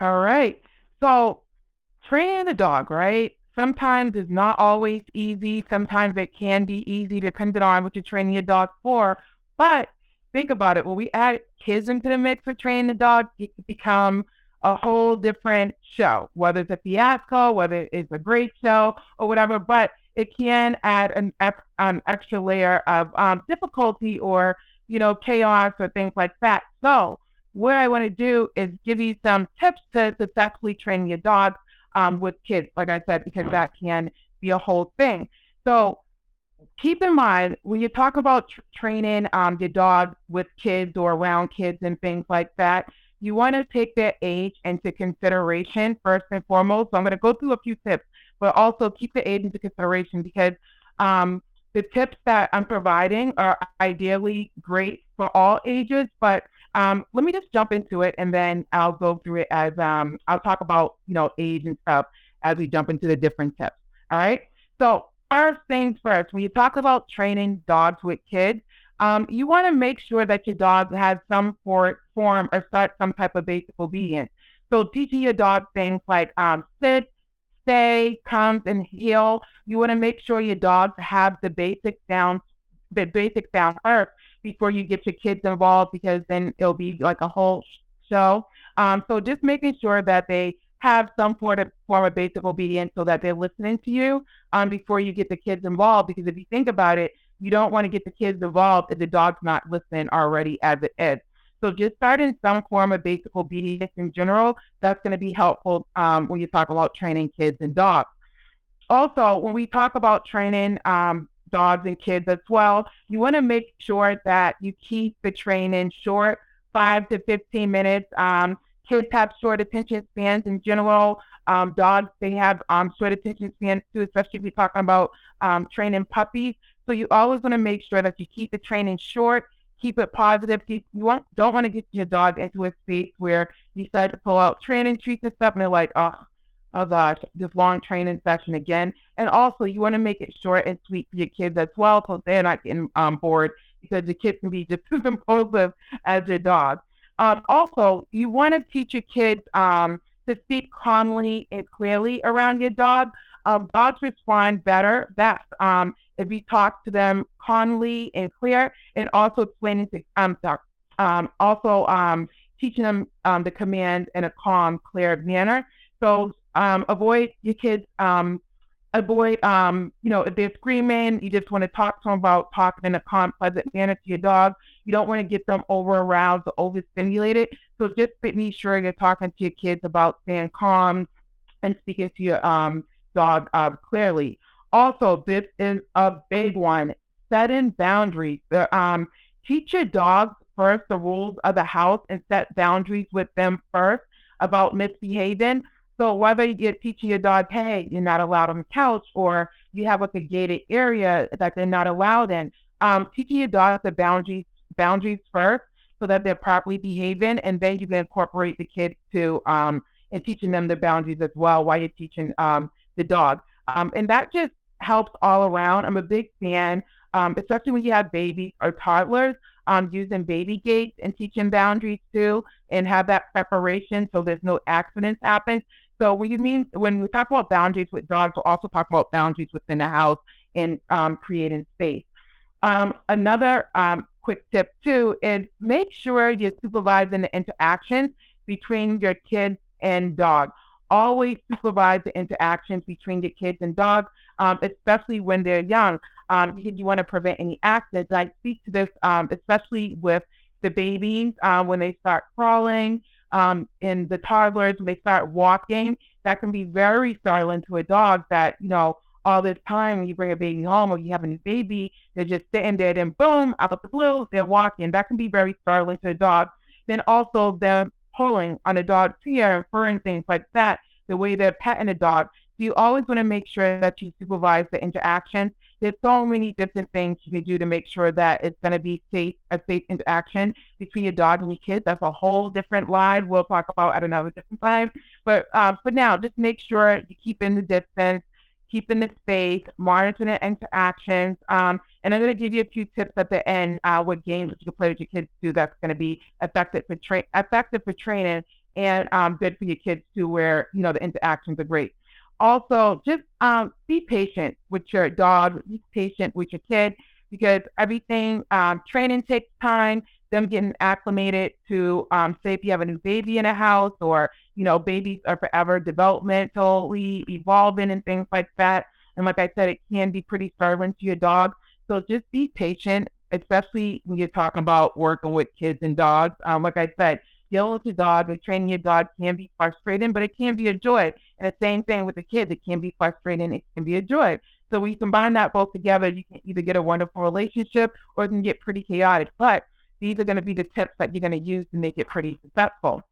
All right. So training the dog, right? Sometimes it's not always easy. Sometimes it can be easy depending on what you're training your dog for. But think about it. When we add kids into the mix for training the dog, it can become a whole different show, whether it's a fiasco, whether it's a great show or whatever. But it can add an, an extra layer of um, difficulty or you know chaos or things like that. So what I want to do is give you some tips to successfully train your dog um, with kids, like I said, because that can be a whole thing. So keep in mind when you talk about tr- training um, your dog with kids or around kids and things like that, you want to take their age into consideration first and foremost. So I'm going to go through a few tips, but also keep the age into consideration because um, the tips that I'm providing are ideally great for all ages, but um, let me just jump into it and then I'll go through it as um, I'll talk about, you know, age and stuff as we jump into the different tips. All right. So first things first, when you talk about training dogs with kids, um, you want to make sure that your dog has some for, form or start some type of basic obedience. So teaching your dog things like um, sit, stay, comes, and heel. You want to make sure your dogs have the basic down, the basic down first before you get your kids involved because then it'll be like a whole show. Um, so just making sure that they have some sort of form of basic obedience so that they're listening to you um, before you get the kids involved. Because if you think about it, you don't want to get the kids involved if the dog's not listening already as it is. So just starting some form of basic obedience in general, that's going to be helpful um, when you talk about training kids and dogs. Also, when we talk about training um, dogs and kids as well. You want to make sure that you keep the training short, five to 15 minutes. Um, kids have short attention spans in general. Um, dogs, they have um, short attention spans too, especially if you're talking about um, training puppies. So you always want to make sure that you keep the training short, keep it positive. Keep, You want, don't want to get your dog into a space where you start to pull out training treats and stuff, and they're like, oh, oh gosh, this long training session again. And also, you want to make it short and sweet for your kids as well, so they're not getting um, bored because the kids can be just as impulsive as your dog. Um, also, you want to teach your kids um, to speak calmly and clearly around your dog. Um, dogs respond better best um, if you talk to them calmly and clear, and also explaining to um, um also um, teaching them um, the command in a calm, clear manner. So um, avoid your kids. Um, avoid, um, you know, if they're screaming, you just want to talk to them about talking in a calm, pleasant manner to your dog. You don't want to get them over aroused or overstimulated. So just be sure you're talking to your kids about staying calm and speaking to your um, dog uh, clearly. Also, this is a big one: setting boundaries. Um, teach your dog first the rules of the house and set boundaries with them first about misbehaving so whether you're teaching your dog, hey, you're not allowed on the couch, or you have like a gated area that they're not allowed in, um, teaching your dog the boundaries boundaries first so that they're properly behaving, and then you can incorporate the kids to um, and teaching them the boundaries as well while you're teaching um, the dog. Um, and that just helps all around. I'm a big fan, um, especially when you have babies or toddlers, um, using baby gates and teaching boundaries too, and have that preparation so there's no accidents happen. So you mean when we talk about boundaries with dogs, we'll also talk about boundaries within the house and um, creating space. Um, another um, quick tip too is make sure you're supervising the interactions between your kids and dog. Always supervise the interactions between your kids and dogs, um, especially when they're young, um, you want to prevent any accidents. I speak to this um, especially with the babies uh, when they start crawling um, in the toddlers when they start walking, that can be very startling to a dog that, you know, all this time when you bring a baby home or you have a new baby, they're just sitting there, then boom, out of the blue, they're walking. That can be very startling to a dog. Then also them pulling on a dog's ear and furring things like that, the way they're petting a dog. You always want to make sure that you supervise the interaction. there's so many different things you can do to make sure that it's going to be safe, a safe interaction between your dog and your kids. That's a whole different line we'll talk about at another different time. But um, for now, just make sure you keep in the distance, keep in the space, monitor the interactions. Um, and I'm going to give you a few tips at the end uh, what games you can play with your kids too that's going to be effective for tra- effective for training and um, good for your kids too, where you know the interactions are great. Also, just um, be patient with your dog. Be patient with your kid because everything um, training takes time. Them getting acclimated to, um, say, if you have a new baby in a house, or you know, babies are forever developmentally evolving and things like that. And like I said, it can be pretty stubborn to your dog. So just be patient, especially when you're talking about working with kids and dogs. Um, like I said, with your dog and training your dog can be frustrating, but it can be a joy. And the same thing with the kids, it can be frustrating, it can be a joy. So you combine that both together, you can either get a wonderful relationship or it can get pretty chaotic. But these are going to be the tips that you're going to use to make it pretty successful.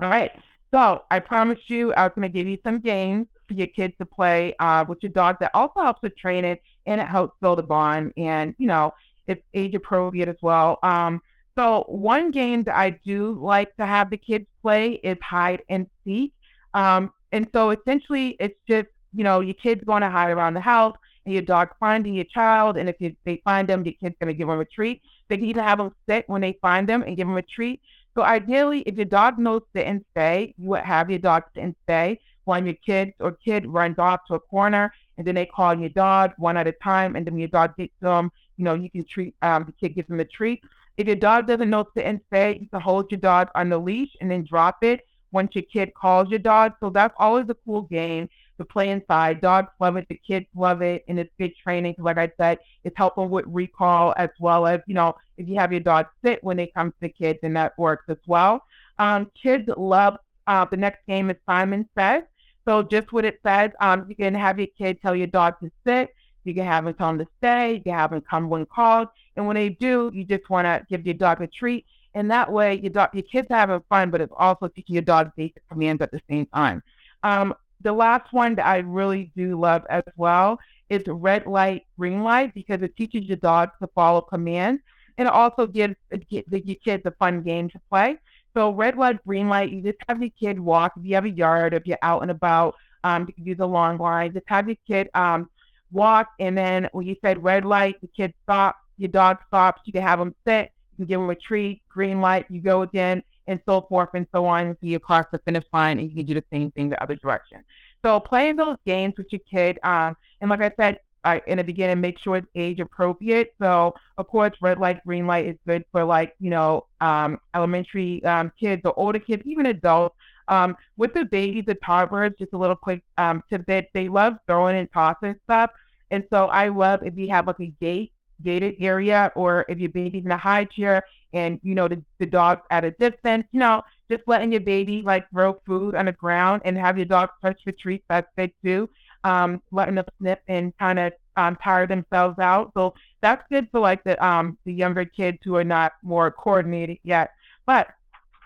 All right. So I promised you I was going to give you some games for your kids to play uh, with your dog that also helps with training and it helps build a bond and, you know, it's age appropriate as well. Um, so one game that I do like to have the kids play is hide and seek. Um, and so essentially it's just, you know, your kids going to hide around the house and your dog finding your child. And if you, they find them, your kid's going to give them a treat. They can even have them sit when they find them and give them a treat. So ideally, if your dog knows sit and stay, you would have your dog sit and stay when your kids or kid runs off to a corner and then they call your dog one at a time and then your dog gets them, you know, you can treat um, the kid gives them a treat. If your dog doesn't know sit and stay, you can hold your dog on the leash and then drop it once your kid calls your dog. So that's always a cool game to play inside. Dogs love it, the kids love it, and it's good training. Like I said, it's helpful with recall as well as, you know, if you have your dog sit when they come to kids, and that works as well. Um, kids love uh, the next game is Simon Says. So just what it says, um, you can have your kid tell your dog to sit. You can have them them to stay. You can have them come when called. And when they do, you just want to give your dog a treat. And that way, your dog, your kids are having fun, but it's also teaching your dog basic commands at the same time. Um, the last one that I really do love as well is red light, green light, because it teaches your dog to follow commands. And it also gives, gives your kids a fun game to play. So red light, green light, you just have your kid walk. If you have a yard, if you're out and about, um, you can use a long line. Just have your kid um, walk, and then when you said red light, the kid stops, your dog stops. You can have them sit, you can give them a treat. Green light, you go again, and so forth and so on until you cross the finish line, and you can do the same thing the other direction. So playing those games with your kid, um, and like I said, in the beginning, make sure it's age appropriate. So, of course, red light, green light is good for like, you know, um, elementary um, kids or older kids, even adults. Um, with the babies, the toddlers, just a little quick um, tidbit, they love throwing and tossing stuff. And so I love if you have like a gate, gated area, or if your baby's in a high chair and, you know, the, the dog's at a distance, you know, just letting your baby like throw food on the ground and have your dog touch the treats, that's good too um, letting them snip and kind of um, tire themselves out. So that's good for like the um, the younger kids who are not more coordinated yet. But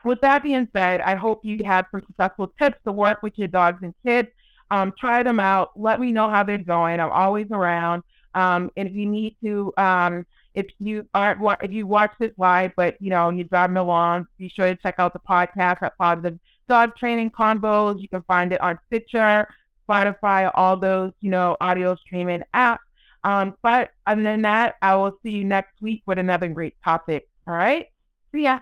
with that being said, I hope you had some successful tips to work with your dogs and kids. Um, try them out. Let me know how they're going. I'm always around. Um, and if you need to, um, if you aren't if you watch this live, but you know you're driving along, be sure to check out the podcast at Positive Dog Training Convos. You can find it on Stitcher, Spotify, all those, you know, audio streaming apps. Um, but other than that, I will see you next week with another great topic. All right. See ya.